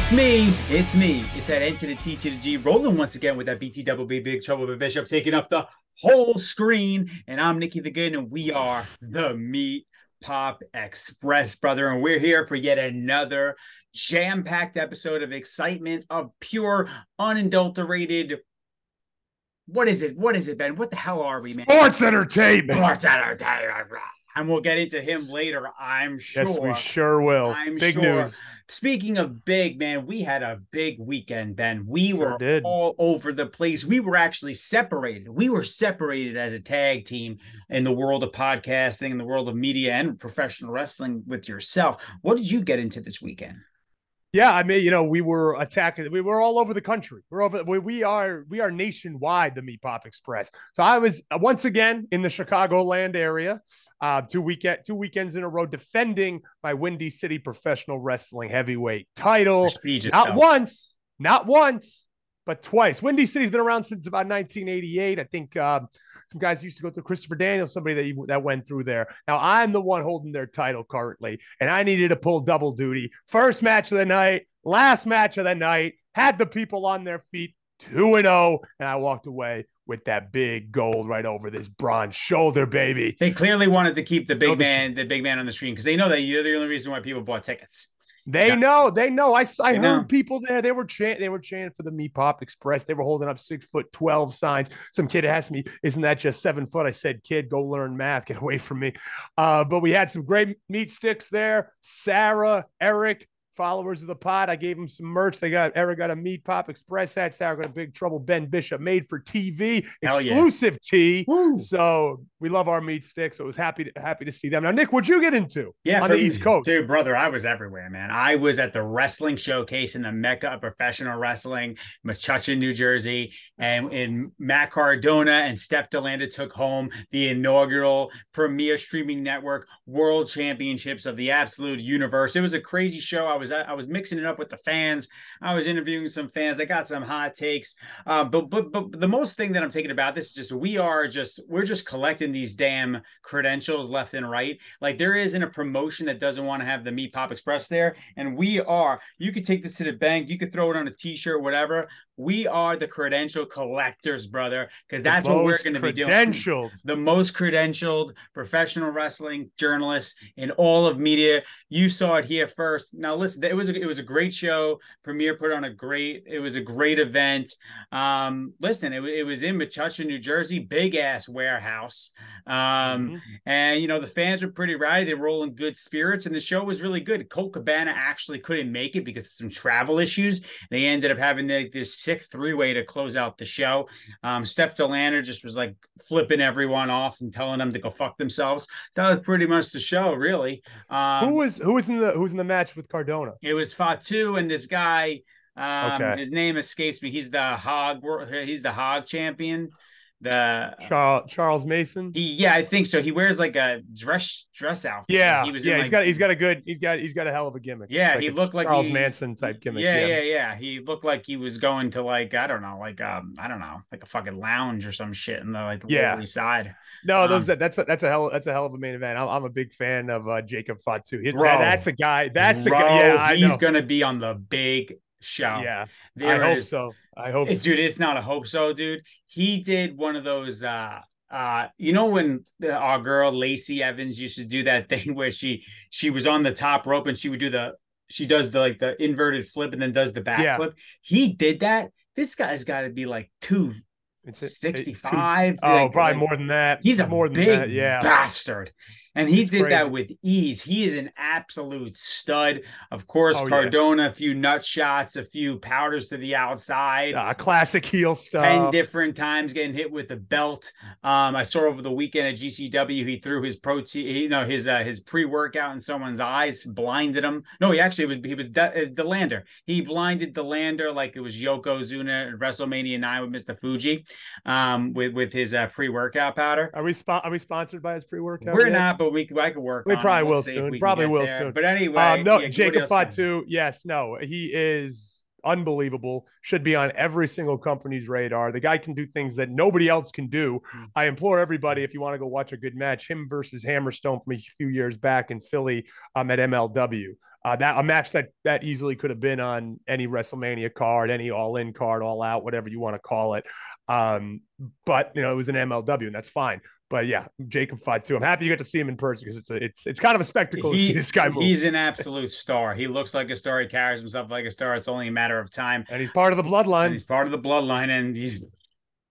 It's me. It's me. It's that N to the T to the G rolling once again with that BT double B Big Trouble with Bishop taking up the whole screen. And I'm Nicky the Good, and we are the Meat Pop Express, brother. And we're here for yet another jam packed episode of excitement, of pure, unadulterated. What is it? What is it, Ben? What the hell are we, man? Sports entertainment. Sports entertainment. And we'll get into him later, I'm sure. Yes, we sure will. I'm Big sure. news. Speaking of big, man, we had a big weekend, Ben. We Sure were did. all over the place. We were actually separated. We were separated as a tag team in the world of podcasting, in the world of media and professional wrestling with yourself. What did you get into this weekend? Yeah, I mean, you know, we were attacking. We were all over the country. We're over. We, we are. We are nationwide. The Meat Pop Express. So I was uh, once again in the Chicagoland area, uh, two weekend, two weekends in a row, defending my Windy City Professional Wrestling Heavyweight title. Prestigious Not once, not once, but twice. Windy City's been around since about 1988. I think um, some guys used to go through Christopher Daniels, somebody that that went through there. Now I'm the one holding their title currently, and I needed to pull double duty. First match of the night, last match of the night, had the people on their feet, two and zero, and I walked away with that big gold right over this bronze shoulder, baby. They clearly wanted to keep the big man, the big man on the screen because they know that you're the only reason why people bought tickets. They Yeah. know, they know. I, I They heard know. people there. They were chanting, they were chanting for the Meat Pop Express. They were holding up six foot twelve signs. Some kid asked me, "Isn't that just seven foot?" I said, "Kid, go learn math. Get away from me." Uh, but we had some great meat sticks there. Sarah, Eric, followers of the pod. I gave them some merch. They got Eric got a Meat Pop Express hat. Sarah got a Big Trouble Ben Bishop made for TV Hell yeah. exclusive tee. Woo. So we love our meat sticks. So I was happy to, happy to see them. Now, Nick, what'd you get into? Yeah, on the East Coast. Dude, brother, I was everywhere, man. I was at the wrestling showcase in the Mecca of professional wrestling, Metuchen, New Jersey, and in Matt Cardona and Steph De Lander took home the inaugural premier streaming network world championships of the absolute universe. It was a crazy show. I was I was mixing it up with the fans. I was interviewing some fans. I got some hot takes. Uh, but but but the most thing that I'm taking about this is just we are just we're just collecting these damn credentials left and right. Like there isn't a promotion that doesn't want to have the Meat Pop Express there, and we are. You could take this to the bank. You could throw it on a T-shirt, whatever. We are the credential collectors, brother, because that's what we're going to be doing Credentialed. the most credentialed professional wrestling journalists in all of media. You saw it here first. Now listen, it was a, it was a great show. Premiere put on a great. It was a great event. Um, listen, it, it was in Metuchen, New Jersey, big ass warehouse. Um, Mhm. and you know the fans were pretty rowdy. They were all in good spirits, and the show was really good. Colt Cabana actually couldn't make it because of some travel issues. They ended up having the, this sick three way to close out the show. Um, Steph De Lander just was like flipping everyone off and telling them to go fuck themselves. That was pretty much the show, really. Um, who was who was in the who's in the match with Cardona? It was Fatu and this guy. Um, Okay. his name escapes me. He's the hog. He's the hog champion. The Charles Charles Mason. he, yeah, I think so. He wears like a dress dress outfit. Yeah, he was. in, yeah, he's like- got he's got a good he's got he's got a hell of a gimmick. Yeah, It's he looked like Charles he- Manson type gimmick. Yeah, yeah, yeah. He looked like he was going to like I don't know, like um, I don't know, like a fucking lounge or some shit in the like Yeah. Side. No, those Um, that's a, that's a hell that's a hell of a main event. I'm, I'm a big fan of uh, Jacob Fatu. He- Bro. that- that's a guy. That's a guy. Yeah, I he's gonna be on the big show. Yeah, There I hope is- so. I hope. Eh, so. dude it's not a hope so dude he did one of those uh uh you know when the, our girl lacey evans used to do that thing where she she was on the top rope and she would do the she does the like the inverted flip and then does the back Yeah. flip he did that this guy's got to be like two it- 65 Oh, like- probably like- more than that. He's a more than big that. Yeah. bastard. And he It's did that with ease. He is an absolute stud. Of course, Oh, yeah. Cardona, a few nut shots, a few powders to the outside. Uh, classic heel stuff. 10 stuff. different times getting hit with the belt. Um, I saw over the weekend at GCW, he threw his protein, you know, his uh, his pre-workout in someone's eyes, blinded him. No, he actually was he was the, the lander. He blinded the lander like it was Yokozuna at WrestleMania 9 with Mr. Fuji, um, with with his uh, pre-workout powder. Are we spo- are we sponsored by his pre workout? We're not, but we I could work. We on probably We'll will soon. we Probably will there. soon. But anyway, Um, no, yeah, Jacob Fatu. Yes, no, he is unbelievable. Should be on every single company's radar. The guy can do things that nobody else can do. Mm. I implore everybody, if you want to go watch a good match, him versus Hammerstone from a few years back in Philly um, at MLW. Uh, that a match that that easily could have been on any WrestleMania card, any All In card, All Out, whatever you want to call it. Um, but you know, it was an MLW, and that's fine. But yeah, Jacob Fatu. I'm happy you get to see him in person because it's a, it's it's kind of a spectacle he, to see this guy move. He's an absolute star. He looks like a star. He carries himself like a star. It's only a matter of time. And he's part of the bloodline. And he's part of the bloodline, and he's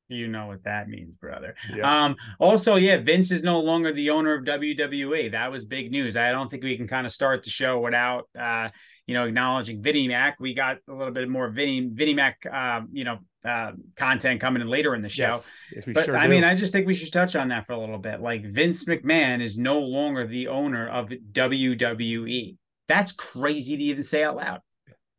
you know what that means, brother. Yeah. Um, also, yeah, Vince is no longer the owner of WWE. That was big news. I don't think we can kind of start the show without uh, you know, acknowledging Vinnie Mac. We got a little bit more Vinnie Vinnie Mac uh, you know, uh, content coming in later in the show. Yes. Yes, but sure I do. mean, I just think we should touch on that for a little bit. Like Vince McMahon is no longer the owner of WWE. That's crazy to even say out loud.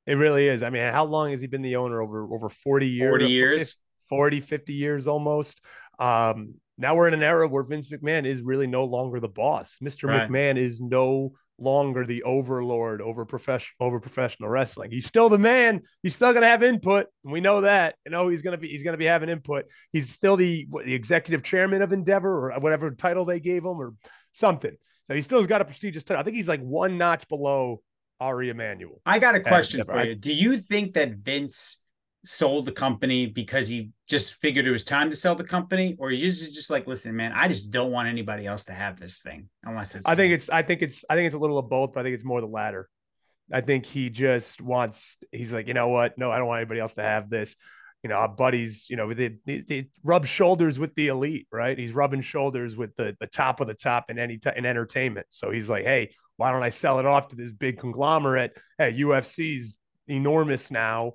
It really is. I mean, how long has he been the owner? Over over 40 years. 40 years. 40, 50 years almost. Um, now we're in an era where Vince McMahon is really no longer the boss. Mr. Right. McMahon is no longer the overlord over professional over professional wrestling. He's still the man. He's still going to have input. We know that. You know he's going to be he's going to be having input. He's still the what, the executive chairman of Endeavor or whatever title they gave him or something. So he still has got a prestigious title. I think he's like one notch below Ari Emanuel. I got a question for you. Do you think that Vince sold the company because he just figured it was time to sell the company, or he's just, just like, listen, man, I just don't want anybody else to have this thing unless it's. I think it's. I think it's. I think it's a little of both, but I think it's more the latter. I think he just wants. He's like, you know what? No, I don't want anybody else to have this. You know, our buddies. You know, they, they, they rub shoulders with the elite, right? He's rubbing shoulders with the the top of the top in any t- in entertainment. So he's like, hey, why don't I sell it off to this big conglomerate? Hey, UFC's enormous now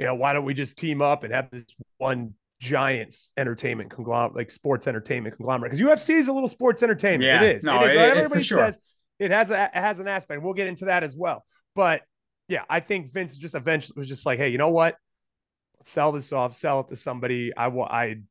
you know, why don't we just team up and have this one giants entertainment conglomerate, like sports entertainment conglomerate? Because UFC is a little sports entertainment. Yeah, it is. No, it is. It, Everybody sure. says it has a it has an aspect. We'll get into that as well. But yeah, I think Vince just eventually was just like, hey, you know what? Sell this off, sell it to somebody. I will. I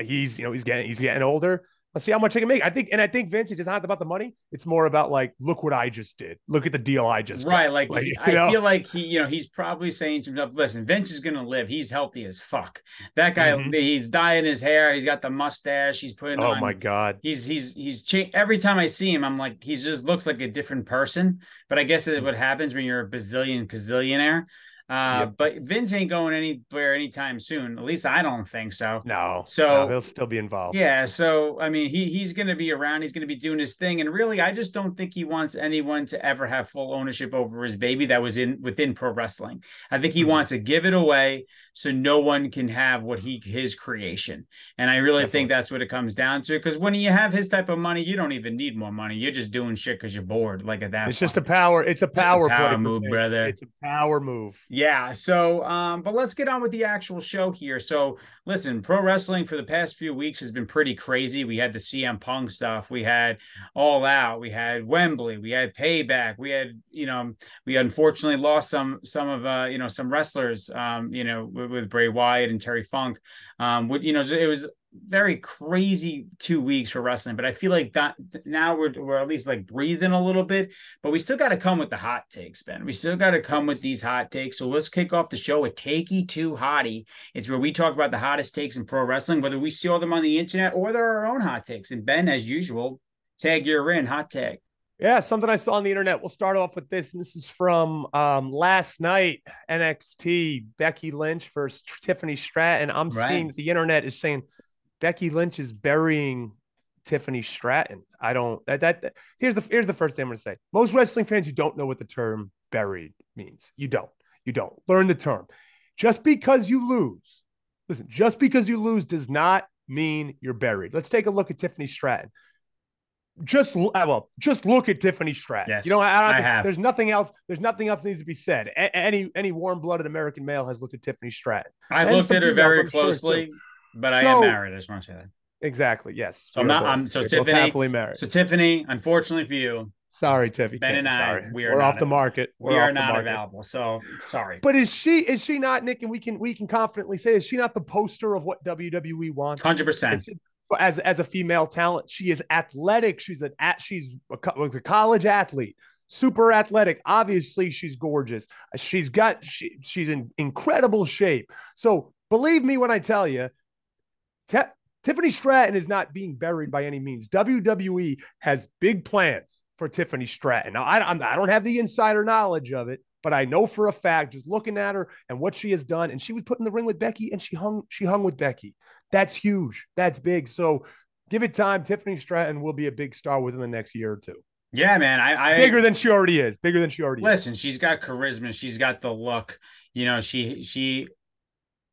he's you know he's getting he's getting older. Let's see how much I can make. I think, and I think Vince, it's not about the money. It's more about like, look what I just did. Look at the deal I just right. Got. Like, like I know? feel like he, you know, he's probably saying to himself, "Listen, Vince is gonna live. He's healthy as fuck. That guy, mm-hmm. he's dyeing his hair. He's got the mustache. He's putting. Oh on, my god. He's he's he's cha- every time I see him, I'm like, he just looks like a different person. But I guess mm-hmm. what happens when you're a bazillion gazillionaire. Uh, yep. But Vince ain't going anywhere anytime soon. At least I don't think so. No. So no, he'll still be involved. Yeah. So I mean, he he's going to be around. He's going to be doing his thing. And really, I just don't think he wants anyone to ever have full ownership over his baby that was in within pro wrestling. I think he mm-hmm. wants to give it away so no one can have what he his creation. And I really Definitely. think that's what it comes down to. Because when you have his type of money, you don't even need more money. You're just doing shit because you're bored. Like at that. It's point. just a power. It's a power, it's a power move, brother. It's a power move. Yeah. So, um, but let's get on with the actual show here. So, listen, pro wrestling for the past few weeks has been pretty crazy. We had the CM Punk stuff, we had All Out, we had Wembley, we had Payback, we had, you know, we unfortunately lost some some of uh, you know, some wrestlers, um, you know, with, Bray Wyatt and Terry Funk. Um, with you know, it was very crazy two weeks for wrestling, but I feel like that now we're we're at least like breathing a little bit, but we still got to come with the hot takes, Ben. We still got to come with these hot takes. So let's kick off the show with Takey Two Hottie. It's where we talk about the hottest takes in pro wrestling, whether we see them on the internet or they're our own hot takes. And Ben, as usual, tag your in, hot tag. Yeah, something I saw on the internet. We'll start off with this, and this is from um, last night. NXT Becky Lynch versus Tiffany Stratton. I'm right. seeing that the internet is saying Becky Lynch is burying Tiffany Stratton. I don't that, that, that here's the here's the first thing I'm gonna say. Most wrestling fans, you don't know what the term buried means. You don't. You don't. Learn the term. Just because you lose, listen, just because you lose does not mean you're buried. Let's take a look at Tiffany Stratton. Just uh, well, just look at Tiffany Stratton. Yes, you know, I, I have. there's nothing else. There's nothing else needs to be said. A- any any warm-blooded American male has looked at Tiffany Stratton. I've looked at her very closely. Sure but I am married. I just want to say that. Exactly. Yes. So I'm not. I'm so Tiffany. happily married. So Tiffany, unfortunately for you, sorry, Tiffany. Ben and I, sorry. we are We're off the market. We're we are not available. So sorry. But is she? Is she not, Nick? And we can we can confidently say, is she not the poster of what WWE wants? Hundred percent. As as a female talent, she is athletic. She's an at. She's a, a college athlete super athletic. Obviously, she's gorgeous. She's got she, she's in incredible shape. So believe me when I tell you, Tiffany Stratton is not being buried by any means. WWE has big plans for Tiffany Stratton. Now, I, I'm, I don't have the insider knowledge of it, but I know for a fact, just looking at her and what she has done, and she was put in the ring with Becky, and she hung she hung with Becky. That's huge. That's big. So give it time. Tiffany Stratton will be a big star within the next year or two. Yeah, man. I, I bigger than she already is. Bigger than she already is. listen, is. she's got charisma. She's got the look. You know, she she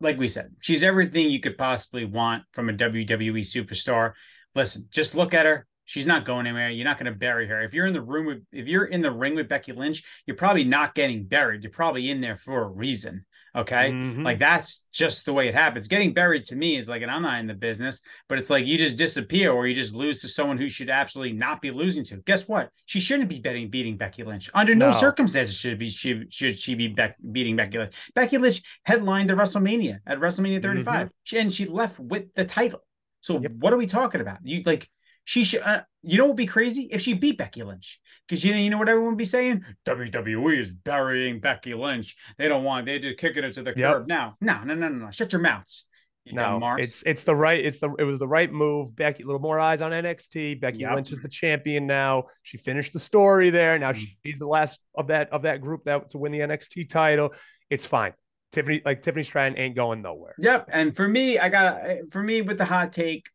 like we said, she's everything you could possibly want from a WWE superstar. Listen, just look at her. She's not going anywhere. You're not going to bury her. If you're in the room with, if you're in the ring with Becky Lynch, you're probably not getting buried. You're probably in there for a reason. Okay. Mhm. Like that's just the way it happens. Getting buried to me is like, and I'm not in the business, but it's like you just disappear or you just lose to someone who should absolutely not be losing to. Guess what? She shouldn't be betting beating Becky Lynch. Under no, No. circumstances should be she should she be bec- beating Becky Lynch. Becky Lynch headlined the WrestleMania at WrestleMania 35, She- and she left with the title. So Yep. what are we talking about? You like she should. Uh, you know what would be crazy if she beat Becky Lynch? Because you you know what everyone would be saying? WWE is burying Becky Lynch. They don't want. They're just kicking her to the Yep. curb. Now, no, no, no, no, no. Shut your mouths. You No, it's it's the right. It's the it was the right move. Becky, a little more eyes on NXT. Becky Yep. Lynch is the champion now. She finished the story there. Now Mm. she's the last of that of that group that to win the NXT title. It's fine. Tiffany like Tiffany Stratton ain't going nowhere. Yep. And for me, I got for me with the hot take.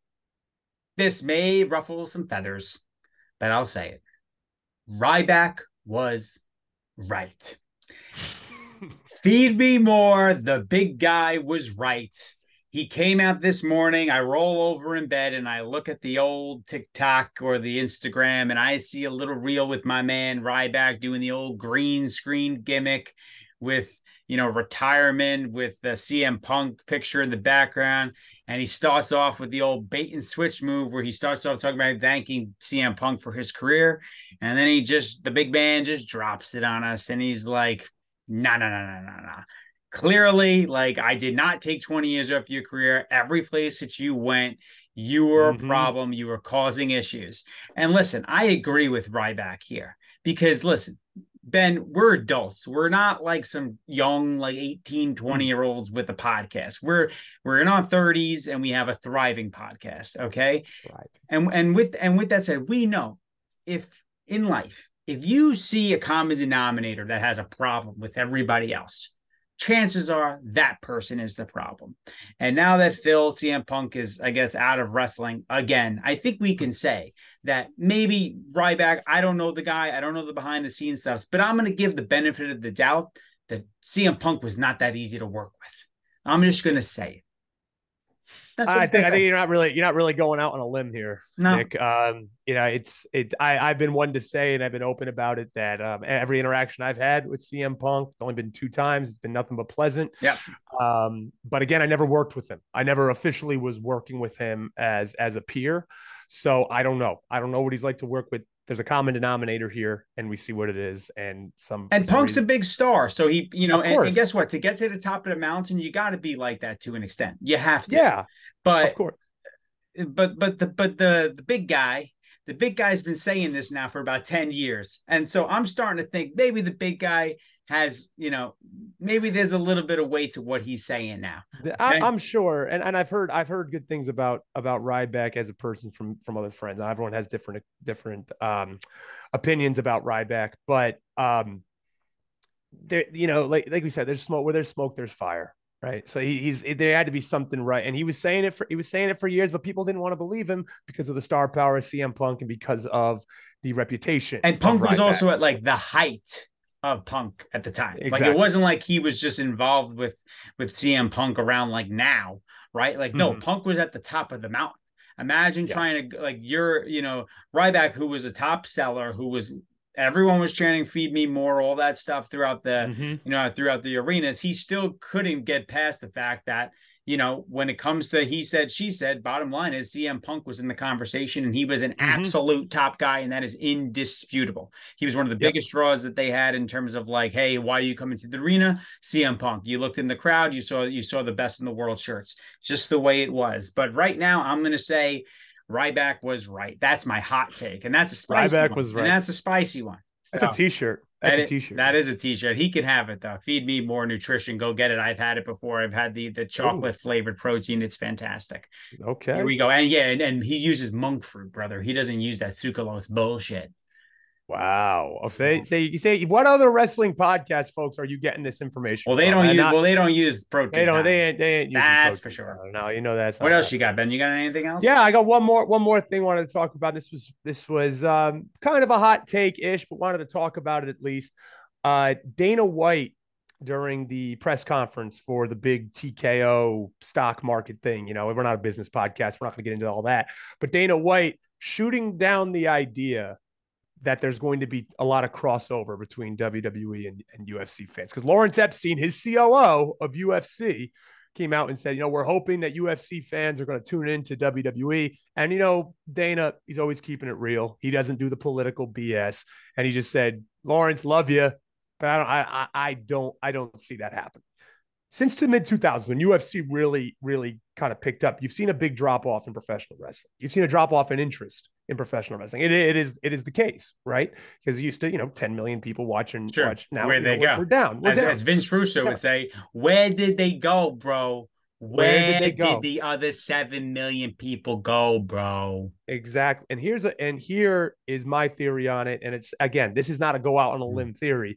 This may ruffle some feathers, but I'll say it. Ryback was right. Feed me more. The big guy was right. He came out this morning. I roll over in bed and I look at the old TikTok or the Instagram and I see a little reel with my man Ryback doing the old green screen gimmick with, you know, retirement with the CM Punk picture in the background. And he starts off with the old bait and switch move where he starts off talking about thanking CM Punk for his career. And then he just, the big man just drops it on us and he's like, no, no, no, no, no, no. Clearly, like I did not take 20 years off your career. Every place that you went, you were Mhm. a problem. You were causing issues. And listen, I agree with Ryback here because listen, Ben, we're adults. We're not like some young, like 18, hmm. 20 year olds with a podcast. We're we're in our 30s and we have a thriving podcast. Okay Right. and and with and with that said, we know if in life, if you see a common denominator that has a problem with everybody else, chances are that person is the problem. And now that Phil CM Punk is, I guess, out of wrestling again, I think we can say that maybe Ryback. I don't know the guy, I don't know the behind the scenes stuff, but I'm going to give the benefit of the doubt that CM Punk was not that easy to work with. I'm just going to say it. That's I think I think you're not really you're not really going out on a limb here, No. Nick. Um, you know, it's it. I I've been one to say, and I've been open about it that um, every interaction I've had with CM Punk, it's only been two times. It's been nothing but pleasant. Yeah. Um, but again, I never worked with him. I never officially was working with him as as a peer. So I don't know. I don't know what he's like to work with. There's a common denominator here, and we see what it is. And some And some Punk's a big star. So he, you know, and, and guess what? To get to the top of the mountain, you got to be like that to an extent. You have to. yeah, But of course. but but the but the the big guy, the big guy's been saying this now for about 10 years. And so I'm starting to think maybe the big guy has, you know, maybe there's a little bit of weight to what he's saying now. The- I, Okay. I'm sure, and, and I've heard I've heard good things about about Ryback as a person from from other friends. Everyone has different different um, opinions about Ryback, but um, there you know, like like we said, there's smoke where there's smoke, there's fire, right? So he, he's there had to be something right, and he was saying it for he was saying it for years, but people didn't want to believe him because of the star power of CM Punk and because of the reputation. And Punk was also at like the height of Punk at the time. Like it wasn't like he was just involved with with CM Punk around like now, right? Like no, Mhm. Punk was at the top of the mountain. Imagine Yeah. trying to like you're, you know, Ryback who was a top seller who was everyone was chanting feed me more all that stuff throughout the Mhm. you know throughout the arenas he still couldn't get past the fact that you know when it comes to he said she said bottom line is CM Punk was in the conversation and he was an Mhm. absolute top guy and that is indisputable he was one of the Yep. biggest draws that they had in terms of like hey why are you coming to the arena CM Punk you looked in the crowd you saw you saw the best in the world shirts just the way it was but right now I'm going to say Ryback was right that's my hot take and that's a spicy Ryback one. was right. and that's a spicy one That's a t-shirt. That's that a is- t-shirt. That is a t-shirt. He can have it though. Feed me more nutrition. Go get it. I've had it before. I've had the the chocolate flavored protein. It's fantastic. okay. Here we go. And yeah, and, and he uses monk fruit, brother. He doesn't use that sucralose bullshit. Wow. I'll say say you say what other wrestling podcast folks are you getting this information? Well, they from? don't And use. not- well, they don't use protein. they don't they ain't they ain't That's for sure. No, you know that's What else happening. you got, Ben? You got anything else? Yeah, I got one more one more thing I wanted to talk about. This was this was um, kind of a hot take ish, but wanted to talk about it at least. Uh, Dana White during the press conference for the big TKO stock market thing. You know, we're not a business podcast. We're not going to get into all that. But Dana White shooting down the idea that there's going to be a lot of crossover between WWE and, and UFC fans. Because Lawrence Epstein, his COO of UFC, came out and said, you know, we're hoping that UFC fans are going to tune into WWE. And, you know, Dana, he's always keeping it real. He doesn't do the political BS. And he just said, Lawrence, love you. But I don't, I, I, I don't, I don't see that happen. Since the mid 2000s, when UFC really, really kind of picked up, you've seen a big drop off in professional wrestling. You've seen a drop off in interest in professional wrestling. It, it is, it is the case, right? Because you used to, you know, 10 million people watching. Sure. Watch now. Know, they we're- go? We're down. We're As, down. as Vince Russo would say, where did they go, bro? Where, Where did they did, the other seven million people go, bro? Exactly. And here's a and here is my theory on it. And it's again, this is not a go out on a hmm. limb theory,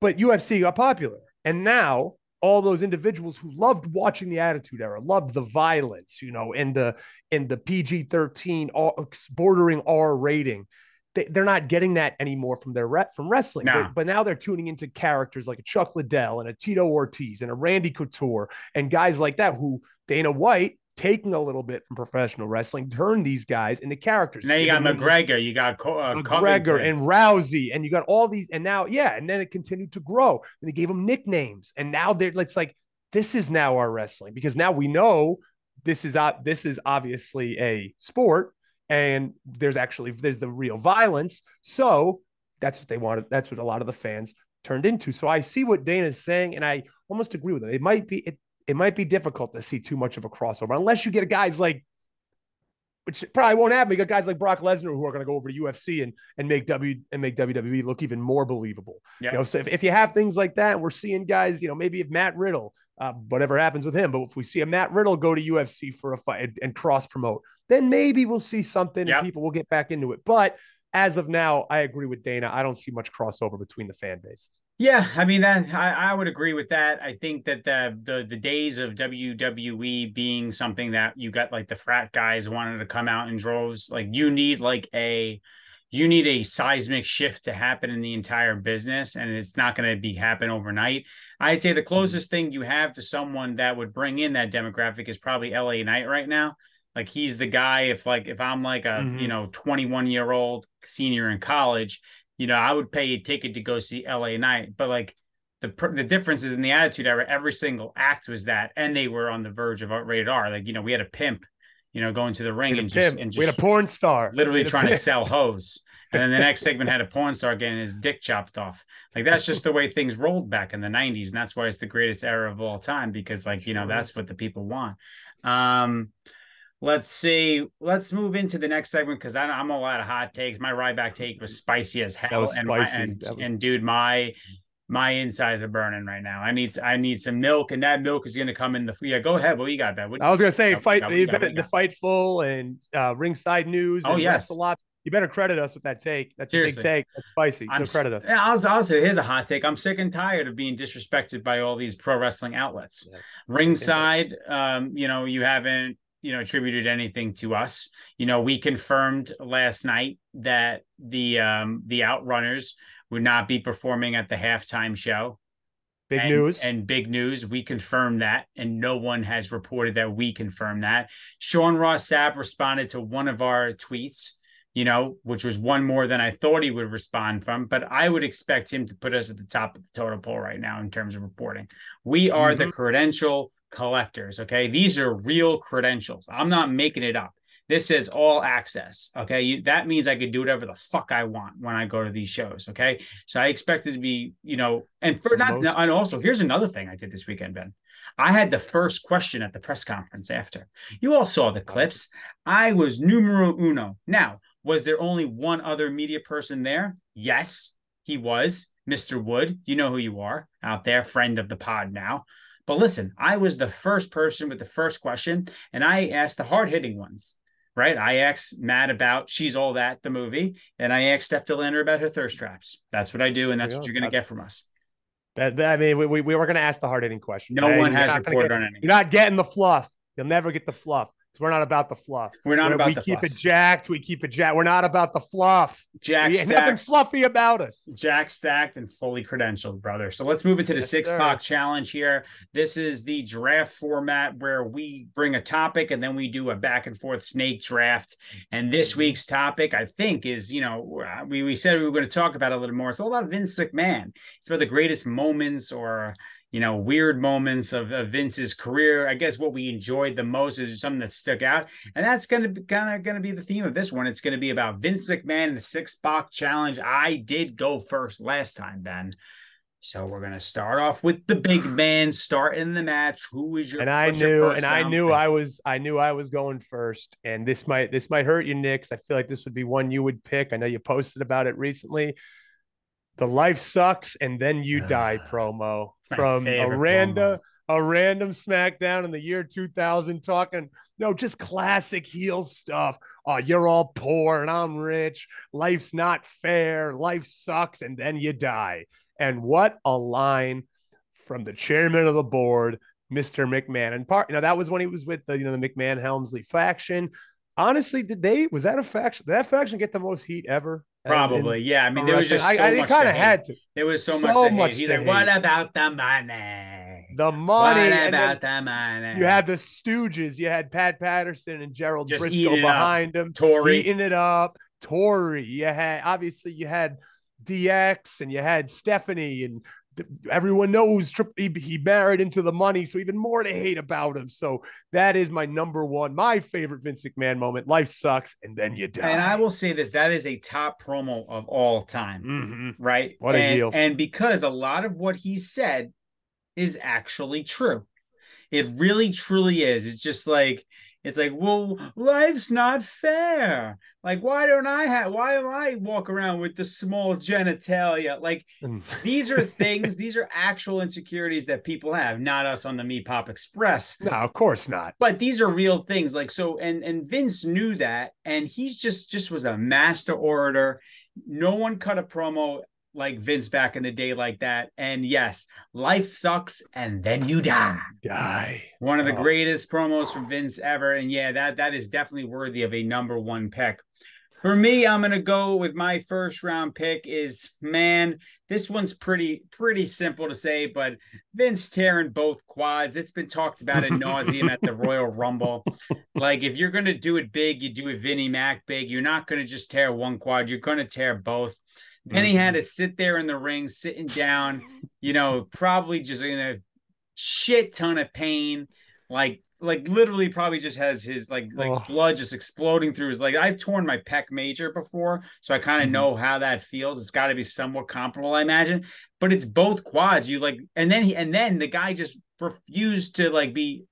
but UFC got popular. And now all those individuals who loved watching the Attitude Era, loved the violence, you know, and the and the PG thirteen uh, bordering R rating. They, they're not getting that anymore from their re- from wrestling. But- but now they're tuning into characters like a Chuck Liddell and a Tito Ortiz and a Randy Couture and guys like that who Dana White taking a little bit from professional wrestling turned these guys into characters. Now you got McGregor, you got Co- uh, McGregor Covington. and Rousey, and you got all these, and now, yeah, and then it continued to grow. And they gave them nicknames, and now they're it's like this is now our wrestling because now we know this is uh, this is obviously a sport, and there's actually there's the real violence. So that's what they wanted. That's what a lot of the fans turned into. So I see what Dana's saying, and I almost agree with it. It might be it, it might be difficult to see too much of a crossover unless you get guys like which probably won't happen. You got guys like Brock Lesnar who are going to go over to UFC and and make W and make WWE look even more believable. Yeah. You know, so if, if you have things like that, we're seeing guys, you know, maybe if Matt Riddle, uh, whatever happens with him, but if we see a Matt Riddle go to UFC for a fight and, and cross promote, then maybe we'll see something Yep. and people will get back into it. But as of now, I agree with Dana. I don't see much crossover between the fan bases. Yeah, I mean that I, I would agree with that. I think that the the the days of WWE being something that you got like the frat guys wanted to come out in droves, like you need like a you need a seismic shift to happen in the entire business, and it's not going to be happen overnight. I'd say the mm-hmm. closest thing you have to someone that would bring in that demographic is probably LA Knight right now. Like he's the guy. If like if I'm like a Mhm. you know 21 year old senior in college, you know I would pay a ticket to go see LA Knight. But like the the differences in the Attitude Era, every single act was that, and they were on the verge of rated R. Like you know we had a pimp, you know, going to the ring and a just and we had a porn star. literally a trying to sell hose. And then the next segment had a porn star getting his dick chopped off. Like that's just the way things rolled back in the 90s. And that's why it's the greatest era of all time, because like, you know, that's what the people want. Um let's see. Let's move into the next segment because I'm a lot of hot takes. My Ryback take was spicy as hell. was and, my- and, That was- and dude, my my insides are burning right now. I need I need some milk, and that milk is gonna come in the yeah. Go ahead. What you got, Ben? What- I was gonna say fight got- got- the. Fightful and uh, Ringside News. Oh, and yes. Wrestle Ops. You better credit us with that take. That's a big take. That's spicy. I'm so credit us. Yeah, I'll, I'll say here's a hot take. I'm sick and tired of being disrespected by all these pro wrestling outlets. Yeah. Ringside, um, you know, you haven't, you know, attributed anything to us. You know, we confirmed last night that the um the outrunners would not be performing at the halftime show. Big and, news. and big news. We confirmed that, and no one has reported that we confirmed that. Sean Ross Sapp responded to one of our tweets, you know, which was one more than I thought he would respond from. But I would expect him to put us at the top of the total poll right now in terms of reporting. We are the credential collectors. Okay, these are real credentials. I'm not making it up. This is all access. Okay. You, that means I could do whatever the fuck I want when I go to these shows. Okay. So I expect it to be, you know, and for not, Most- and also here's another thing I did this weekend, Ben. I had the first question at the press conference after. You all saw the clips. I was numero uno. Now, was there only one other media person there? Yes, he was. Mr. Wood, you know who you are out there, friend of the pod now. But listen, I was the first person with the first question, and I asked the hard hitting ones. right? I asked Matt about She's All That, the movie, and I asked Steph De Lander about her thirst traps. That's what I do, and that's what you're going to get from us. That, I mean, we, we, we were going to ask the hard hitting question. No one has reported on any. You're not getting the fluff. You'll never get the fluff. We're not about the fluff. We're not about the we keep fluff. it jacked. We keep it jacked. We're not about the fluff. Jack stacked. Nothing fluffy about us. Jack stacked and fully credentialed, brother. So let's move into the yes, six pack challenge here. This is the draft format where we bring a topic and then we do a back and forth snake draft. And this mm-hmm. week's topic, I think, is you know we we said we were going to talk about a little more. It's all about Vince McMahon. It's about the greatest moments or you know, weird moments of, of, Vince's career. I guess what we enjoyed the most is something that stuck out, and that's going to be kind of going to be the theme of this one. It's going to be about Vince McMahon and the six pack challenge. I did go first last time, Ben. So we're gonna start off with the big man starting the match. Who is your and I knew and I knew pick? I was I knew I was going first. And this might this might hurt you, Nick. I feel like this would be one you would pick. I know you posted about it recently. The life sucks and then you die promo from a random a random SmackDown in the year 2000 talking no just classic heel stuff. Oh, you're all poor and I'm rich. Life's not fair. Life sucks and then you die. And what a line from the chairman of the board, Mr. McMahon. And part, you know, that was when he was with the, you know, the McMahon Helmsley faction. Honestly, did they was that a faction? Did that faction get the most heat ever? Probably, and, yeah. I mean, there was just so I, I kind of had to. There was so, so much. much He's like, hate. "What about the money? The money? What about the money?" You had the Stooges. You had Pat Patterson and Gerald just Brisco behind up. him, Torrie eating it up. Torrie. You had obviously you had DX and you had Stephanie and everyone knows he, he married into the money, so even more to hate about him. So that is my number one, my favorite Vince McMahon moment. Life sucks, and then you die. And I will say this: that is a top promo of all time, mm-hmm. right? What and, a heel! And because a lot of what he said is actually true, it really truly is. It's just like it's like, well, life's not fair. Like, why don't I have, why am I walk around with the small genitalia? Like, mm. these are things, these are actual insecurities that people have, not us on the Meat Pop Express. No, of course not. But these are real things. Like, so, and, and Vince knew that, and he's just, just was a master orator. No one cut a promo like Vince back in the day like that. And yes, life sucks and then you die. Die. One of the oh. greatest promos from Vince ever. And yeah, that that is definitely worthy of a number one pick. For me, I'm gonna go with my first round pick is man, this one's pretty pretty simple to say, but Vince tearing both quads. It's been talked about in nauseum at the Royal Rumble. Like if you're gonna do it big, you do it Vinnie Mac big. You're not gonna just tear one quad, you're gonna tear both. Then he had mm-hmm. to sit there in the ring, sitting down, you know, probably just in a shit ton of pain, like like literally probably just has his like like oh. blood just exploding through his leg. I've torn my pec major before, so I kind of mm-hmm. know how that feels. It's got to be somewhat comparable, I imagine. But it's both quads. You like, and then he and then the guy just refused to like be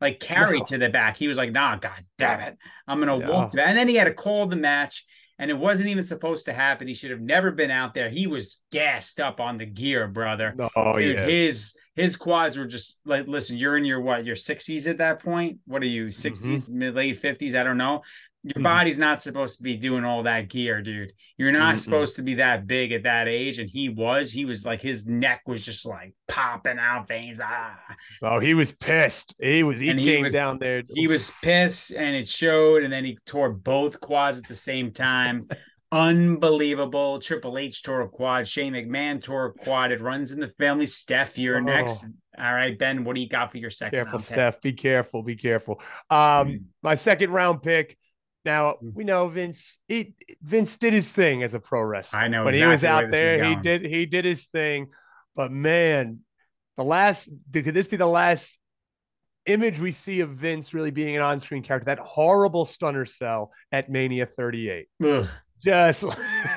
like carried no. to the back. He was like, "Nah, god damn it, I'm gonna yeah. walk to that." And then he had to call the match and it wasn't even supposed to happen. He should have never been out there. He was gassed up on the gear, brother. Oh Dude, yeah. His his quads were just like, listen, you're in your what, your 60s at that point? What are you, 60s, mm-hmm. mid late 50s? I don't know. Your mm-hmm. body's not supposed to be doing all that gear, dude. You're not mm-hmm. supposed to be that big at that age. And he was, he was like, his neck was just like popping out veins. Ah. Oh, he was pissed. He was, he and came he was, down there. He was pissed and it showed. And then he tore both quads at the same time. Unbelievable. Triple H tore a quad. Shane McMahon tore a quad. It runs in the family. Steph, you're oh. next. All right, Ben, what do you got for your second? Careful, Steph. Be careful. Be careful. Um, mm. my second round pick now mm. we know Vince. He, Vince did his thing as a pro wrestler. I know when exactly he was out there. He did he did his thing, but man, the last could this be the last image we see of Vince really being an on-screen character? That horrible stunner sell at Mania 38. Ugh. Just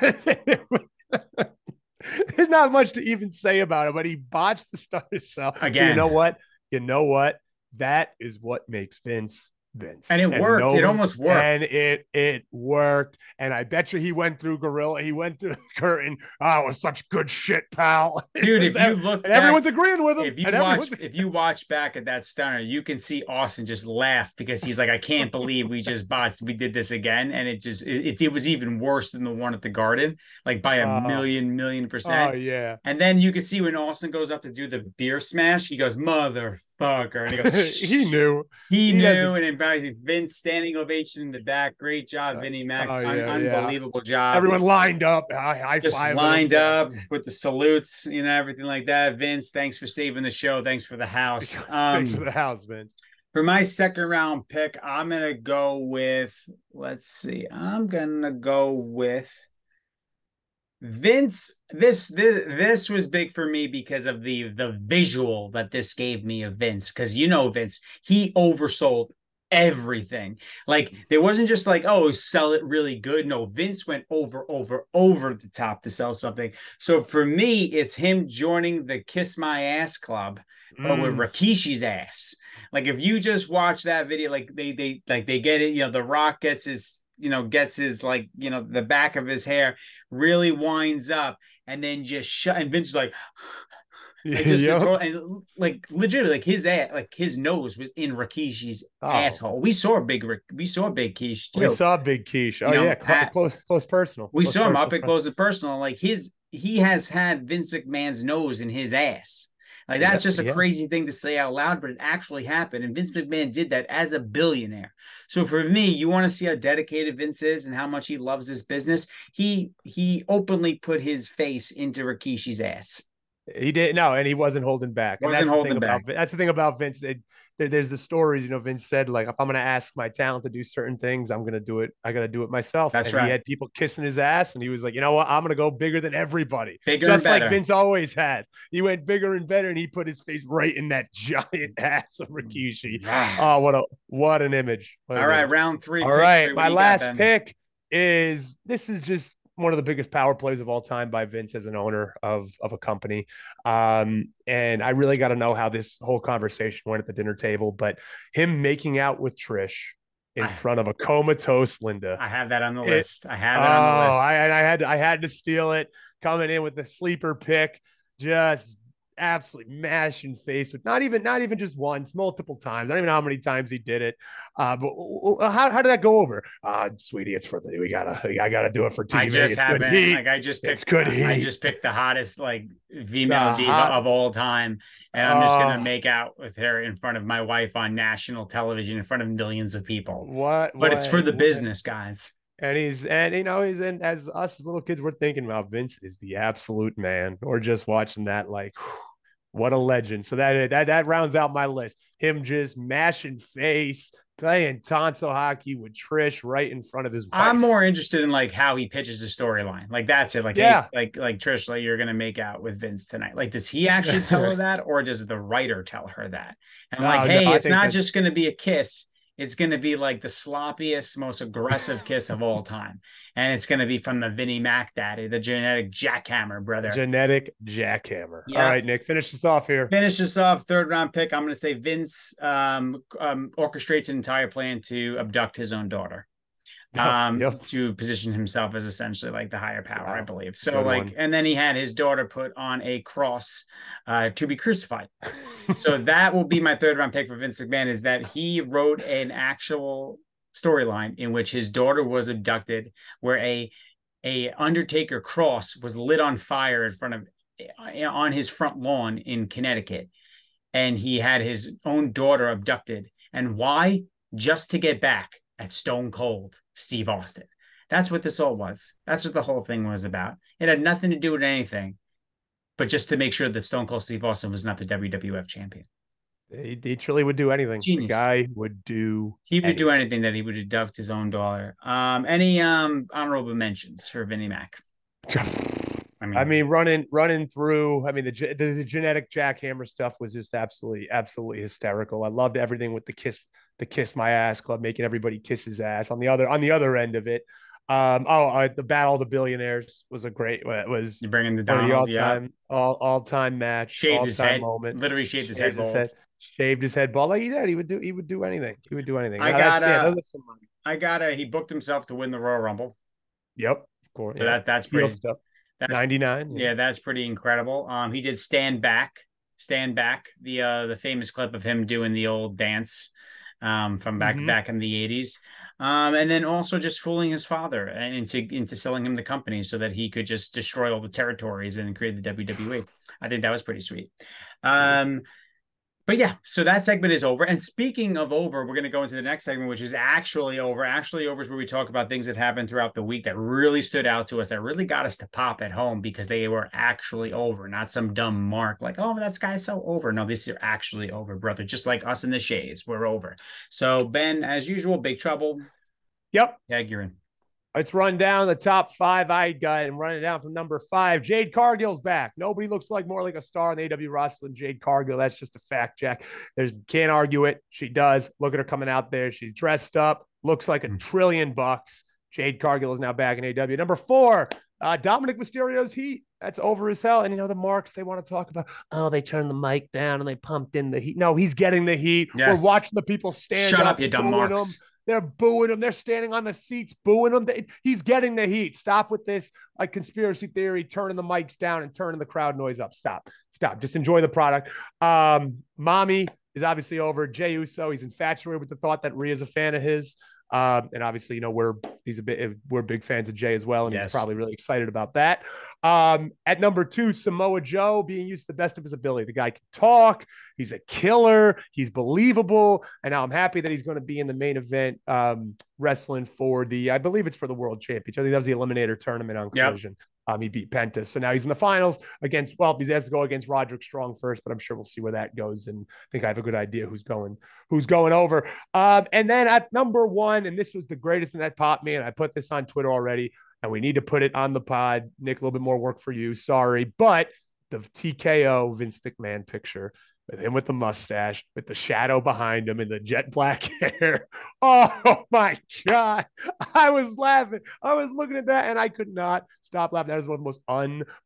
there's not much to even say about it, but he botched the stunner sell again. You know what? You know what? That is what makes Vince Vince. And it worked. no it one- almost worked. And it it worked. And I bet you he went through Gorilla. He went through the curtain. Oh, it was such good shit, pal. Dude, if you look and back, everyone's agreeing with him. if you and watch if you watch back at that stunner, you can see Austin just laugh because he's like, I can't believe we just botched. We did this again, and it just it, it, it was even worse than the one at the Garden, like by a Oh. million million percent. Oh yeah. And then you can see when Austin goes up to do the beer smash, he goes motherfucker, and he goes. he knew. He, He knew, doesn't- and probably Vince standing ovation in the back. Great job, Vinny Mac. oh, Un- yeah, yeah. unbelievable job. Everyone lined up. I just lined up with the salutes, you know, everything like that. Vince, thanks for saving the show. Thanks for the house. Thanks for Um, the house, Vince. for my second round pick, I'm gonna go with. Let's see. I'm gonna go with Vince. This this this was big for me because of the the visual that this gave me of Vince. Because you know Vince, he oversold everything. Like there wasn't just like, oh, sell it really good. No, Vince went over, over, over the top to sell something. So for me, it's him joining the Kiss My Ass Club, but with Mm. Rikishi's ass. Like if you just watch that video, like they they like they get it, you know, the rock gets his, you know, gets his like, you know, the back of his hair really winds up and then just shut and Vince is like like just Yep. total, and like legitimately, like his ass, like his nose was in Rikishi's Oh. asshole. We saw a big, we saw big Kish too. We saw Big Quiche. Oh You know, yeah, cl- Pat- close, close personal. We Close saw him up and close and personal. Like his, he has had Vince McMahon's nose in his ass. Like that's Yeah, just a yeah. crazy thing to say out loud, but it actually happened. And Vince McMahon did that as a billionaire. So for me, you want to see how dedicated Vince is and how much he loves this business. He he openly put his face into Rikishi's ass. He did no, and he wasn't holding back. Wasn't that's the holding thing about back. Vin- that's the thing about Vince. It, there, there's the stories, you know. Vince said like, if I'm gonna ask my talent to do certain things, I'm gonna do it. I gotta do it myself. That's and right. He had people kissing his ass, and he was like, you know what? I'm gonna go bigger than everybody, Bigger just and like Vince always has. He went bigger and better, and he put his face right in that giant ass of Rikishi. Oh, what a what an image! What an All right, image. round three. All right. My you got, last pick is this is just one of the biggest power plays of all time by Vince as an owner of of a company. Um, and I really got to know how this whole conversation went at the dinner table, but him making out with Trish in I- front of a comatose Linda. I have that on the It- list. I oh, have it on the list. I, I had I had to steal it coming in with the sleeper pick, just absolutely mashing face with not even not even just once, multiple times. I don't even know how many times he did it. Uh, but how, how did that go over? Uh, sweetie, it's for the we gotta I gotta do it for TV. I just it's good haven't. heat. Like I just It's picked. good I just picked the hottest like female The diva hot- of all time, and I'm just gonna Oh. make out with her in front of my wife on national television in front of millions of people. what? But it's for the what- business, guys. And he's and you know he's and as us as little kids we're thinking about Vince is the absolute man. Or just watching that like what a legend. So that that that rounds out my list. Him just mashing face, playing tonsil hockey with Trish right in front of his wife. I'm more interested in like how he pitches the storyline. Like that's it. Like Yeah. hey, like like Trish, like you're gonna make out with Vince tonight. Like does he actually tell her that, or does the writer tell her that? And No, like, hey, I it's not just gonna be a kiss. It's gonna be like the sloppiest, most aggressive kiss of all time, and it's gonna be from the Vinnie Mac daddy, the genetic jackhammer brother. genetic jackhammer. Yeah. All right, Nick, finish this off here. Finish this off, third round pick. I'm going to say Vince um, um, orchestrates an entire plan to abduct his own daughter, um, Yep. to position himself as essentially like the higher power, I believe. So, Good like, one. and then he had his daughter put on a cross uh, to be crucified. so that will be my third round pick for Vince McMahon. Is that he wrote an actual storyline in which his daughter was abducted, where a a Undertaker cross was lit on fire in front of on his front lawn in Connecticut, and he had his own daughter abducted. And why? Just to get back at Stone Cold Steve Austin. That's what this all was. That's what the whole thing was about. It had nothing to do with anything, but just to make sure that Stone Cold Steve Austin was not the WWF champion. he, he truly would do anything. Genius. The guy would do He would do anything that he would abduct his own daughter. Um, any um honorable mentions for Vinnie Mac? I mean, I mean, running running through. I mean, the, the the genetic jackhammer stuff was just absolutely absolutely hysterical. I loved everything with the kiss the kiss my ass club, making everybody kiss his ass. On the other on the other end of it, um, oh, uh, the battle of the billionaires was a great. It was you bring in the all Donald, yeah. time all all time match, Shaved all his time head, moment. literally shaved his Shaved head. his head. Shaved his head bald like he did. He would do. He would do anything. He would do anything. I Now, got, yeah, uh, those are some money. I got a. He booked himself to win the Royal Rumble. Yep, of course. So Yeah. that that's pretty. stuff. That's, Ninety nine. yeah, that's pretty incredible. Um, he did stand back, stand back. The uh the famous clip of him doing the old dance, um, from back Mhm. back in the eighties. Um, and then also just fooling his father and into into selling him the company so that he could just destroy all the territories and create the WWE. I think that was pretty sweet. Um, but yeah, so that segment is over. And speaking of over, we're going to go into the next segment, which is actually over. Actually, over is where we talk about things that happened throughout the week that really stood out to us, that really got us to pop at home because they were actually over, not some dumb mark like, oh, that guy's so over. No, these are actually over, brother. Just like us in the shades, we're over. So, Ben, as usual, big trouble. Yep. Tag, you're in. Let's run down the top five I got and run it down from number five. Jade Cargill's back. Nobody looks like more like a star in AEW wrestling. Jade Cargill. That's just a fact, Jack. There's can't argue it. She does. Look at her coming out there. She's dressed up. Looks like a Mm. trillion bucks. Jade Cargill is now back in AEW. Number four, uh, Dominik Mysterio's heat. That's over as hell. And you know the marks they want to talk about. Oh, they turned the mic down and they pumped in the heat. No, he's getting the heat. Yes. We're watching the people stand Shut up, up, you dumb marks. him. They're booing him. They're standing on the seats, booing him. He's getting the heat. Stop with this like conspiracy theory, turning the mics down and turning the crowd noise up. Stop. Stop. Just enjoy the product. Um, mommy is obviously over. Jey Uso, he's infatuated with the thought that Rhea's a fan of his. Um, and obviously, you know, we're he's a bit we're big fans of Jey as well, and Yes. he's probably really excited about that. Um, at number two, Samoa Joe being used to the best of his ability. The guy can talk, he's a killer, he's believable, and now I'm happy that he's going to be in the main event um, wrestling for the, I believe it's for the world championship. I think that was the eliminator tournament on Yep. Um, he beat Penta. So now he's in the finals against, well, he has to go against Roderick Strong first, but I'm sure we'll see where that goes. And I think I have a good idea who's going, who's going over. Um, and then at number one, and this was the greatest thing that popped me, and I put this on Twitter already, and we need to put it on the pod. Nick, a little bit more work for you. Sorry. But the TKO Vince McMahon picture with him with the mustache, with the shadow behind him and the jet black hair. Oh my God. I was laughing. I was looking at that and I could not stop laughing. That is one of the most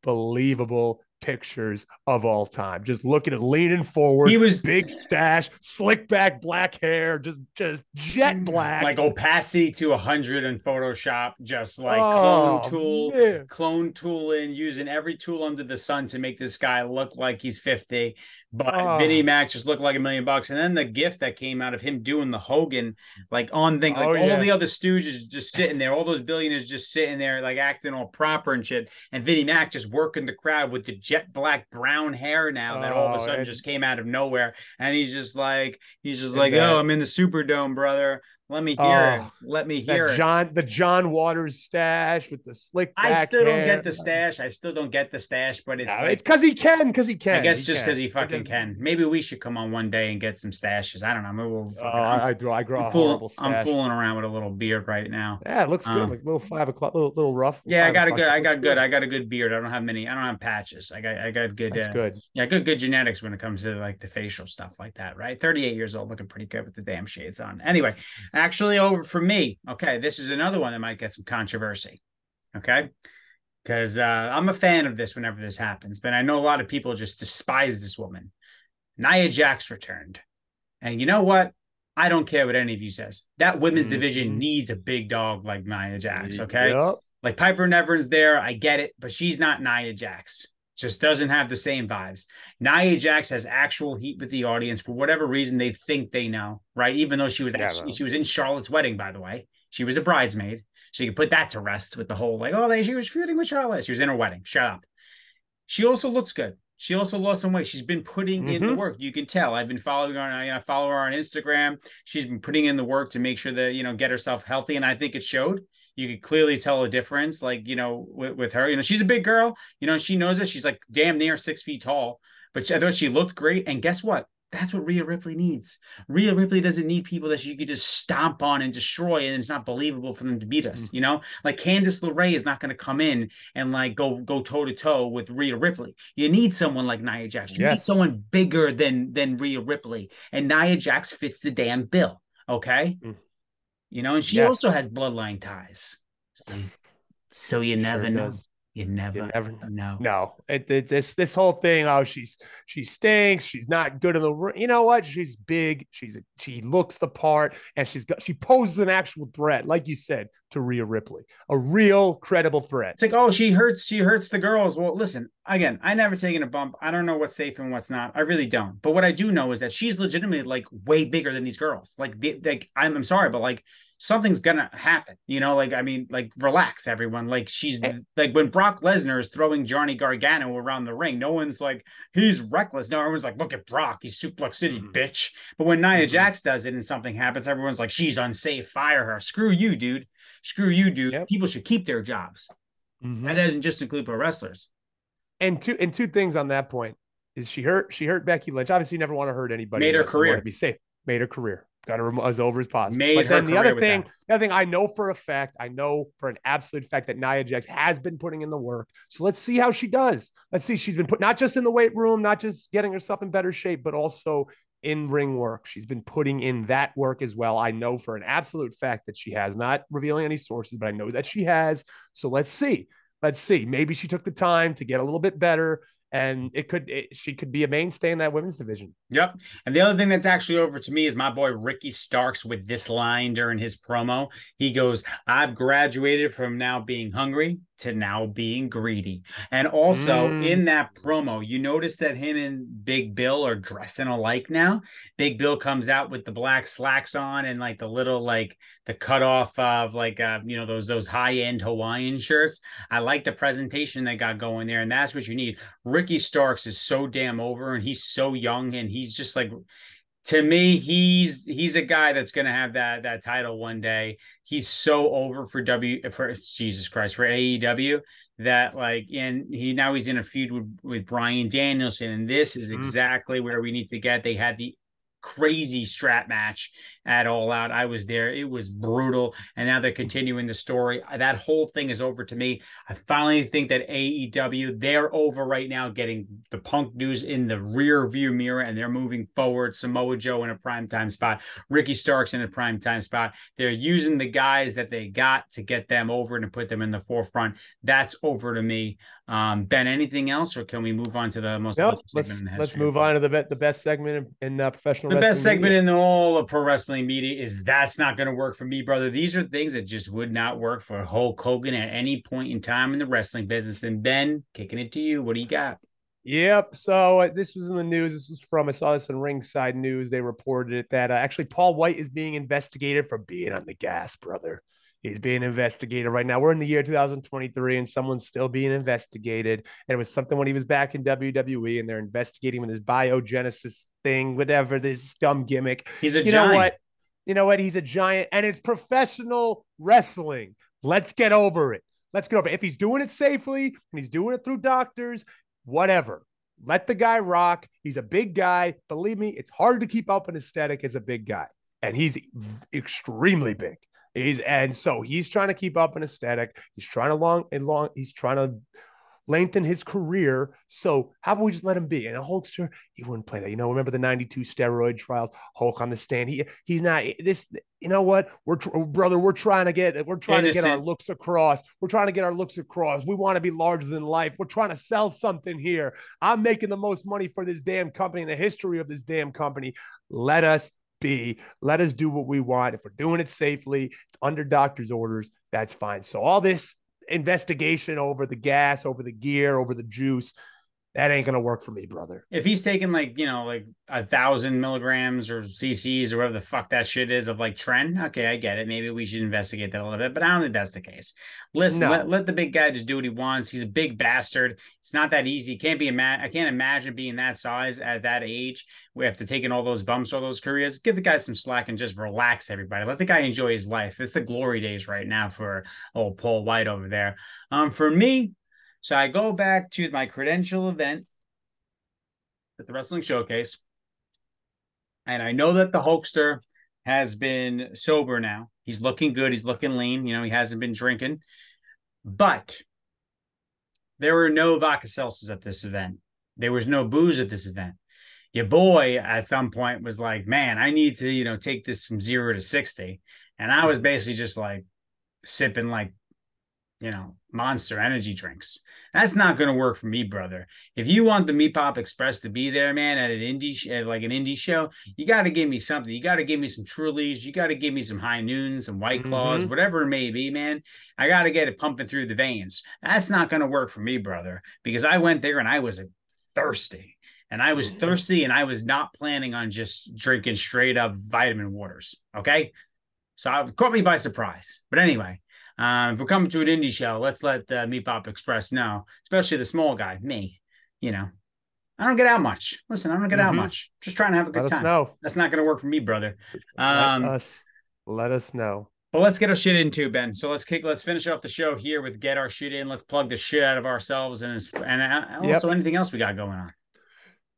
unbelievable pictures of all time. Just looking at leaning forward. He was big stash, slick back black hair, just just jet mm, black. like opacity to 100 in Photoshop, just like Oh, clone tool, man. clone tool in, using every tool under the sun to make this guy look like he's 50. But Oh. Vinnie Mac just looked like a million bucks. And then the gift that came out of him doing the Hogan, like on thing, like Oh, all the other stooges just sitting there, all those billionaires just sitting there, like acting all proper and shit. And Vinnie Mac just working the crowd with the jet black brown hair now that all of a Oh, sudden just came out of nowhere. And he's just like, he's just like, that- oh, I'm in the Superdome, brother. Let me hear it. Oh, Let me hear it. John the John Waters stash with the slick back I still don't hair. get the stash. I still don't get the stash, but it's No, like it's because he can, because he can. I guess He just because he fucking can. Maybe we should come on one day and get some stashes. I don't know. Maybe we'll Oh, fucking, I, I'm, I grow, I grow I'm fool- I'm fooling around with a little beard right now. Yeah, it looks good. Um, like little five o'clock, little little rough. Yeah, I got a good. I got good. I got a good beard. I don't have many. I don't have patches. I got. I got good. That's uh, good. Yeah, good. Good genetics when it comes to like the facial stuff like that. Right. Thirty eight years old, looking pretty good with the damn shades on. Anyway, actually, over for me. Okay, this is another one that might get some controversy. Okay. Because uh, I'm a fan of this whenever this happens, but I know a lot of people just despise this woman. Nia Jax returned. And you know what? I don't care what any of you says. That women's division Mhm. needs a big dog like Nia Jax. Okay. Yep. Like Piper Niven's there. I get it, but she's not Nia Jax. Just doesn't have the same vibes. Nia Jax has actual heat with the audience for whatever reason they think they know, right? Even though she was Yeah, actually she was in Charlotte's wedding, by the way. She was a bridesmaid. So you can put that to rest with the whole like, oh, they she was feuding with Charlotte. She was in her wedding. Shut up. She also looks good. She also lost some weight. She's been putting in the Mhm. work. You can tell. I've been following her. On, I follow her on Instagram. She's been putting in the work to make sure that you know get herself healthy, and I think it showed. You could clearly tell a difference, like you know, with, with her. You know, she's a big girl. You know, she knows it. She's like damn near six feet tall, but she, I thought she looked great. And guess what? That's what Rhea Ripley needs. Rhea Ripley doesn't need people that she could just stomp on and destroy, and it's not believable for them to beat us. You know, like Candice LeRae is not going to come in and like go go toe to toe with Rhea Ripley. You need someone like Nia Jax. You need someone bigger than than Rhea Ripley, and Nia Jax fits the damn bill. Okay, Mm. you know, and she Yes. also has bloodline ties. So, so you never Sure know. does. You never, You never know. No, it, it, this this whole thing. Oh, she's she stinks. She's not good in the ring. You know what? She's big. She's a, she looks the part, and she's got she poses an actual threat, like you said, to Rhea Ripley, a real credible threat. It's like, oh, she hurts. She hurts the girls. Well, listen, again, I never taken a bump. I don't know what's safe and what's not. I really don't. But what I do know is that she's legitimately like way bigger than these girls. Like, they, like I'm, I'm sorry, but like something's gonna happen. You know, like I mean, like relax, everyone. Like she's like when Brock Lesnar is throwing Johnny Gargano around the ring, no one's like he's reckless. No, everyone's like, look at Brock, he's Suplex City, mm-hmm. bitch. But when Nia mm-hmm. Jax does it and something happens, everyone's like, she's unsafe, fire her. Screw you, dude. Screw you, dude. Yep. People should keep their jobs. Mm-hmm. That doesn't just include pro wrestlers. And two and two things on that point is she hurt she hurt Becky Lynch. Obviously, never want to hurt anybody. Made her career. To be safe. Made her career got to as over as possible. Made but then the other thing, the other thing I know for a fact, I know for an absolute fact that Nia Jax has been putting in the work. So let's see how she does. Let's see. She's been put not just in the weight room, not just getting herself in better shape, but also in ring work. She's been putting in that work as well. I know for an absolute fact that she has, not revealing any sources, but I know that she has. So let's see. Let's see. Maybe she took the time to get a little bit better and it could it, she could be a mainstay in that women's division. Yep. And the other thing that's actually over to me is my boy Ricky Starks with this line during his promo. He goes, "I've graduated from now being hungry to now being greedy. And also mm. in that promo, you notice that him and Big Bill are dressing alike now. Big Bill comes out with the black slacks on and like the little like the cutoff of like uh you know those those high end Hawaiian shirts. I like the presentation they got going there, and that's what you need. Ricky Starks is so damn over, and he's so young, and he's just like to me, he's he's a guy that's going to have that that title one day. He's so over for W for Jesus Christ for AEW that like and he now he's in a feud with with Bryan Danielson and this is mm-hmm. exactly where we need to get. They had the crazy strap match at All Out. I was there. It was brutal. And now they're continuing the story. That whole thing is over to me. I finally think that AEW, they're over right now, getting the punk news in the rear view mirror and they're moving forward. Samoa Joe in a prime time spot, Ricky Starks in a prime time spot. They're using the guys that they got to get them over and to put them in the forefront. That's over to me. Um, ben, anything else, or can we move on to the most? Nope, let's let's move on to the be- the best segment in, in uh, professional. The best segment media. in all of pro wrestling wrestling media is that's not going to work for me, brother. These are things that just would not work for Hulk Hogan at any point in time in the wrestling business. And Ben, kicking it to you. What do you got? Yep. So uh, this was in the news. This was from I saw this in Ringside News. They reported it that uh, actually Paul White is being investigated for being on the gas, brother. He's being investigated right now. We're in the year 2023 and someone's still being investigated. And it was something when he was back in WWE and they're investigating with his biogenesis thing, whatever, this dumb gimmick. He's a you giant. know what? You know what? He's a giant and it's professional wrestling. Let's get over it. Let's get over it. If he's doing it safely and he's doing it through doctors, whatever. Let the guy rock. He's a big guy. Believe me, it's hard to keep up an aesthetic as a big guy. And he's extremely big. He's and so he's trying to keep up an aesthetic. He's trying to long and long. He's trying to lengthen his career. So how about we just let him be? And a Hulkster, he wouldn't play that. You know, remember the '92 steroid trials? Hulk on the stand. He he's not this. You know what? We're brother. We're trying to get. We're trying Innocent. to get our looks across. We're trying to get our looks across. We want to be larger than life. We're trying to sell something here. I'm making the most money for this damn company in the history of this damn company. Let us be. Let us do what we want. If we're doing it safely, it's under doctor's orders, that's fine. So all this investigation over the gas, over the gear, over the juice, that ain't gonna work for me, brother. If he's taking like you know like a thousand milligrams or CCs or whatever the fuck that shit is of like tren, okay, I get it. Maybe we should investigate that a little bit, but I don't think that's the case. Listen, no. let, let the big guy just do what he wants. He's a big bastard. It's not that easy. Can't be ima- I can't imagine being that size at that age. We have to take in all those bumps, all those careers. Give the guy some slack and just relax, everybody. Let the guy enjoy his life. It's the glory days right now for old Paul White over there. Um, for me, so I go back to my credential event at the Wrestling Showcase, and I know that the Hulkster has been sober now. He's looking good. He's looking lean. You know, he hasn't been drinking, but there were no vodka seltzers at this event. There was no booze at this event. Your boy at some point was like, "Man, I need to, you know, take this from zero to 60. And I was basically just like sipping like you know, monster energy drinks. That's not going to work for me, brother. If you want the Meat Pop Express to be there, man, at an indie, at like an indie show, you got to give me something. You got to give me some Trulies. You got to give me some High Noons, some White Claws, mm-hmm. whatever it may be, man. I got to get it pumping through the veins. That's not going to work for me, brother, because I went there and I was thirsty. And I was mm-hmm. thirsty and I was not planning on just drinking straight up vitamin waters. Okay. So it caught me by surprise. But anyway, um, if we're coming to an indie show, let's let the Meat Pop Express know, especially the small guy, me. You know, I don't get out much. Listen, I don't get mm-hmm. out much. Just trying to have a good time. let time. know. That's not going to work for me, brother. Um, let us let us know. But let's get our shit into Ben. So let's kick. Let's finish off the show here with get our shit in. Let's plug the shit out of ourselves and and uh, also yep. anything else we got going on.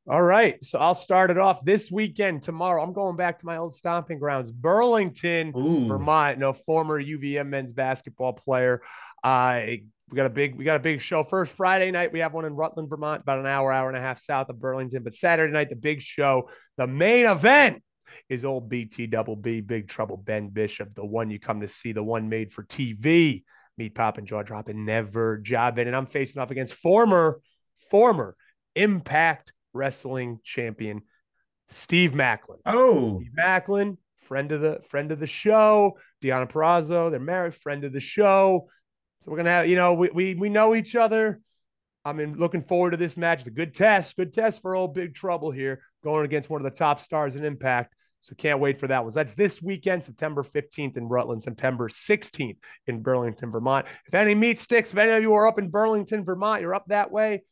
All right. So I'll start it off this weekend. Tomorrow, I'm going back to my old stomping grounds, Burlington, Ooh. Vermont. No former UVM men's basketball player. Uh, we got a big we got a big show. First Friday night, we have one in Rutland, Vermont, about an hour, hour and a half south of Burlington. But Saturday night, the big show, the main event is old BT Double B, Big Trouble Ben Bishop, the one you come to see, the one made for TV. Meat popping, jaw dropping, never jobbing. And I'm facing off against former, former Impact Wrestling Champion Steve Macklin. Oh, Steve Macklin, friend of the friend of the show. Deonna Purrazzo, they're married, friend of the show. So we're gonna have, you know, we we we know each other. I'm in, looking forward to this match. It's a good test, good test for old Big Trouble here, going against one of the top stars in Impact. So can't wait for that one. So that's this weekend, September 15th in Rutland, September 16th in Burlington, Vermont. If any meat sticks, if any of you are up in Burlington, Vermont, you're up that way,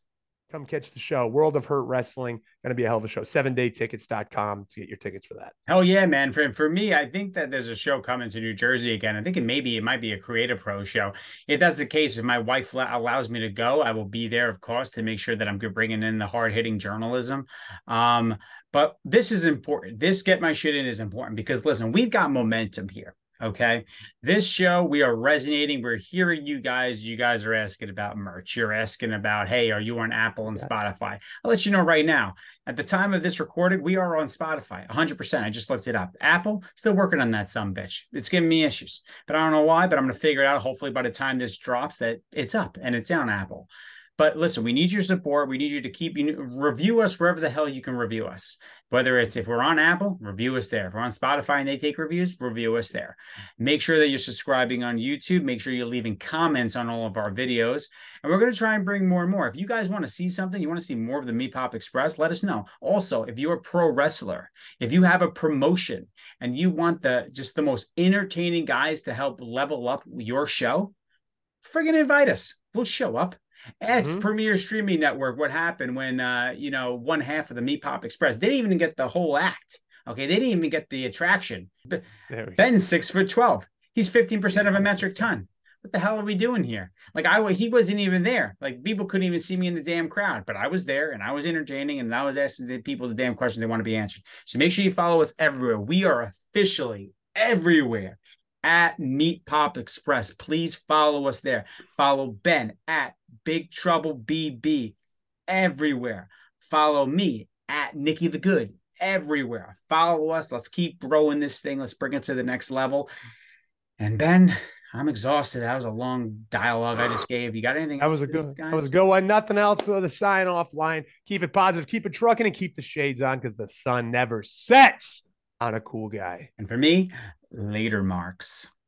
come catch the show. World of Hurt Wrestling, going to be a hell of a show. Seven day tickets.com to get your tickets for that. Hell yeah, man. For, for me, I think that there's a show coming to New Jersey again. I think it maybe it might be a Creative Pro show. If that's the case, if my wife allows me to go, I will be there, of course, to make sure that I'm bringing in the hard hitting journalism. Um, but this is important. This get my shit in is important because listen, we've got momentum here. Okay. This show, we are resonating. We're hearing you guys. You guys are asking about merch. You're asking about, hey, are you on Apple and Spotify? I'll let you know right now. At the time of this recording, we are on Spotify 100%. I just looked it up. Apple, still working on that some bitch. It's giving me issues, but I don't know why, but I'm going to figure it out. Hopefully, by the time this drops, that it's up and it's on Apple. But listen, we need your support. We need you to keep you review us wherever the hell you can review us. Whether it's if we're on Apple, review us there. If we're on Spotify and they take reviews, review us there. Make sure that you're subscribing on YouTube. Make sure you're leaving comments on all of our videos. And we're going to try and bring more and more. If you guys want to see something, you want to see more of the Meat Pop Express, let us know. Also, if you're a pro wrestler, if you have a promotion and you want the just the most entertaining guys to help level up your show, friggin' invite us. We'll show up. Ask mm-hmm. Premier Streaming Network what happened when uh, you know one half of the Meat Pop Express. They didn't even get the whole act. Okay, they didn't even get the attraction. Ben's six foot twelve. He's fifteen percent of a metric ton. What the hell are we doing here? Like I, he wasn't even there. Like people couldn't even see me in the damn crowd, but I was there and I was entertaining and I was asking the people the damn questions they want to be answered. So make sure you follow us everywhere. We are officially everywhere at Meat Pop Express. Please follow us there. Follow Ben at Big Trouble BB everywhere. Follow me at Nicky the Good everywhere. Follow us. Let's keep growing this thing. Let's bring it to the next level. And Ben, I'm exhausted. That was a long dialogue I just gave. You got anything? That was a good. That was a good one. Nothing else for the sign off line. Keep it positive. Keep it trucking, and keep the shades on because the sun never sets on a cool guy. And for me, later marks.